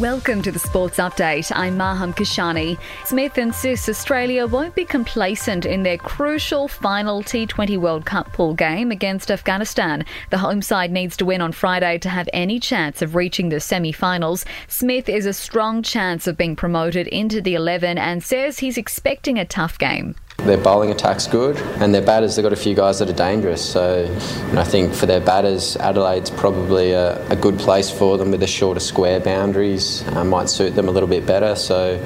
Welcome to the Sports Update. I'm Maham Kashani. Smith insists Australia won't be complacent in their crucial final T20 World Cup pool game against Afghanistan. The home side needs to win on Friday to have any chance of reaching the semi finals. Smith is a strong chance of being promoted into the 11 and says he's expecting a tough game. Their bowling attack's good, and their batters, they've got a few guys that are dangerous. So and I think for their batters, Adelaide's probably a, a good place for them with the shorter square boundaries. Uh, might suit them a little bit better. So,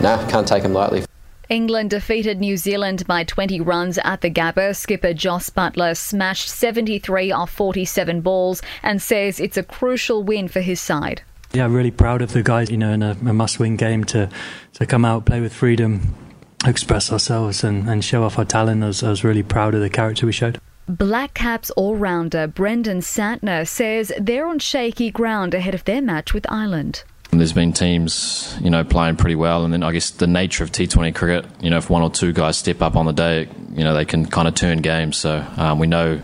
no, nah, can't take them lightly. England defeated New Zealand by 20 runs at the Gabba. Skipper Jos Buttler smashed 73 off 47 balls and says it's a crucial win for his side. Yeah, really proud of the guys, you know, in a, a must-win game to, to come out, play with freedom, express ourselves and, and show off our talent. I was, I was really proud of the character we showed. Black Caps all rounder Brendan Santner says they're on shaky ground ahead of their match with Ireland. There's been teams, you know, playing pretty well, and then I guess the nature of T20 cricket, you know, if one or two guys step up on the day, you know, they can kind of turn games. So um, we know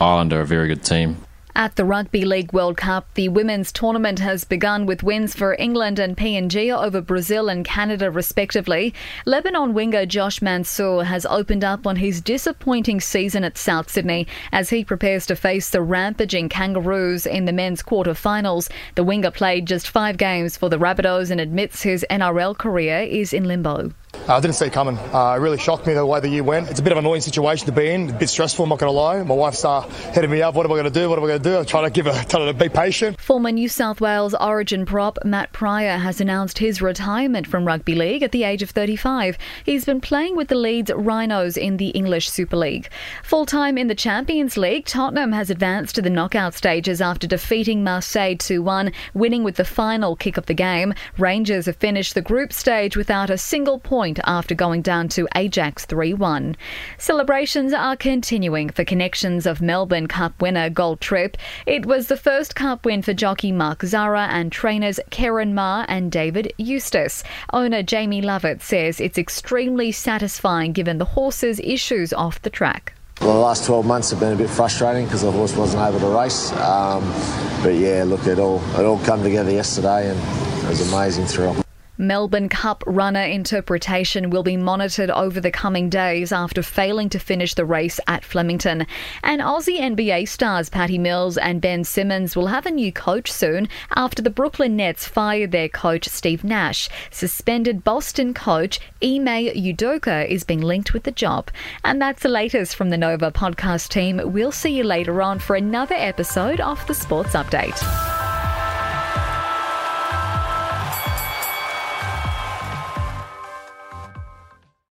Ireland are a very good team. At the Rugby League World Cup, the women's tournament has begun with wins for England and PNG over Brazil and Canada, respectively. Lebanon winger Josh Mansour has opened up on his disappointing season at South Sydney as he prepares to face the rampaging Kangaroos in the men's quarter-finals. The winger played just five games for the Rabbitohs and admits his NRL career is in limbo. Uh, I didn't see it coming. Uh, it really shocked me the way the year went. It's a bit of an annoying situation to be in, a bit stressful, I'm not going to lie. My wife's uh, heading me up. What am I going to do? What am I going to do? I'm trying to give her, tell her to be patient. Former New South Wales Origin prop Matt Prior has announced his retirement from rugby league at the age of 35. He's been playing with the Leeds Rhinos in the English Super League. Full time in the Champions League, Tottenham has advanced to the knockout stages after defeating Marseille 2 1, winning with the final kick of the game. Rangers have finished the group stage without a single point point after going down to Ajax 3 1. Celebrations are continuing for connections of Melbourne Cup winner Gold Trip. It was the first Cup win for jockey Mark Zahra and trainers Ciaron Maher and David Eustace. Owner Jamie Lovett says it's extremely satisfying given the horse's issues off the track. Well, the last 12 months have been a bit frustrating because the horse wasn't able to race. Um, but yeah, look, it all it all come together yesterday, and it was amazing thrill. Melbourne Cup runner interpretation will be monitored over the coming days after failing to finish the race at Flemington. And Aussie NBA stars Patty Mills and Ben Simmons will have a new coach soon after the Brooklyn Nets fired their coach Steve Nash. Suspended Boston coach Ime Udoka is being linked with the job. And that's the latest from the Nova podcast team. We'll see you later on for another episode of the Sports Update.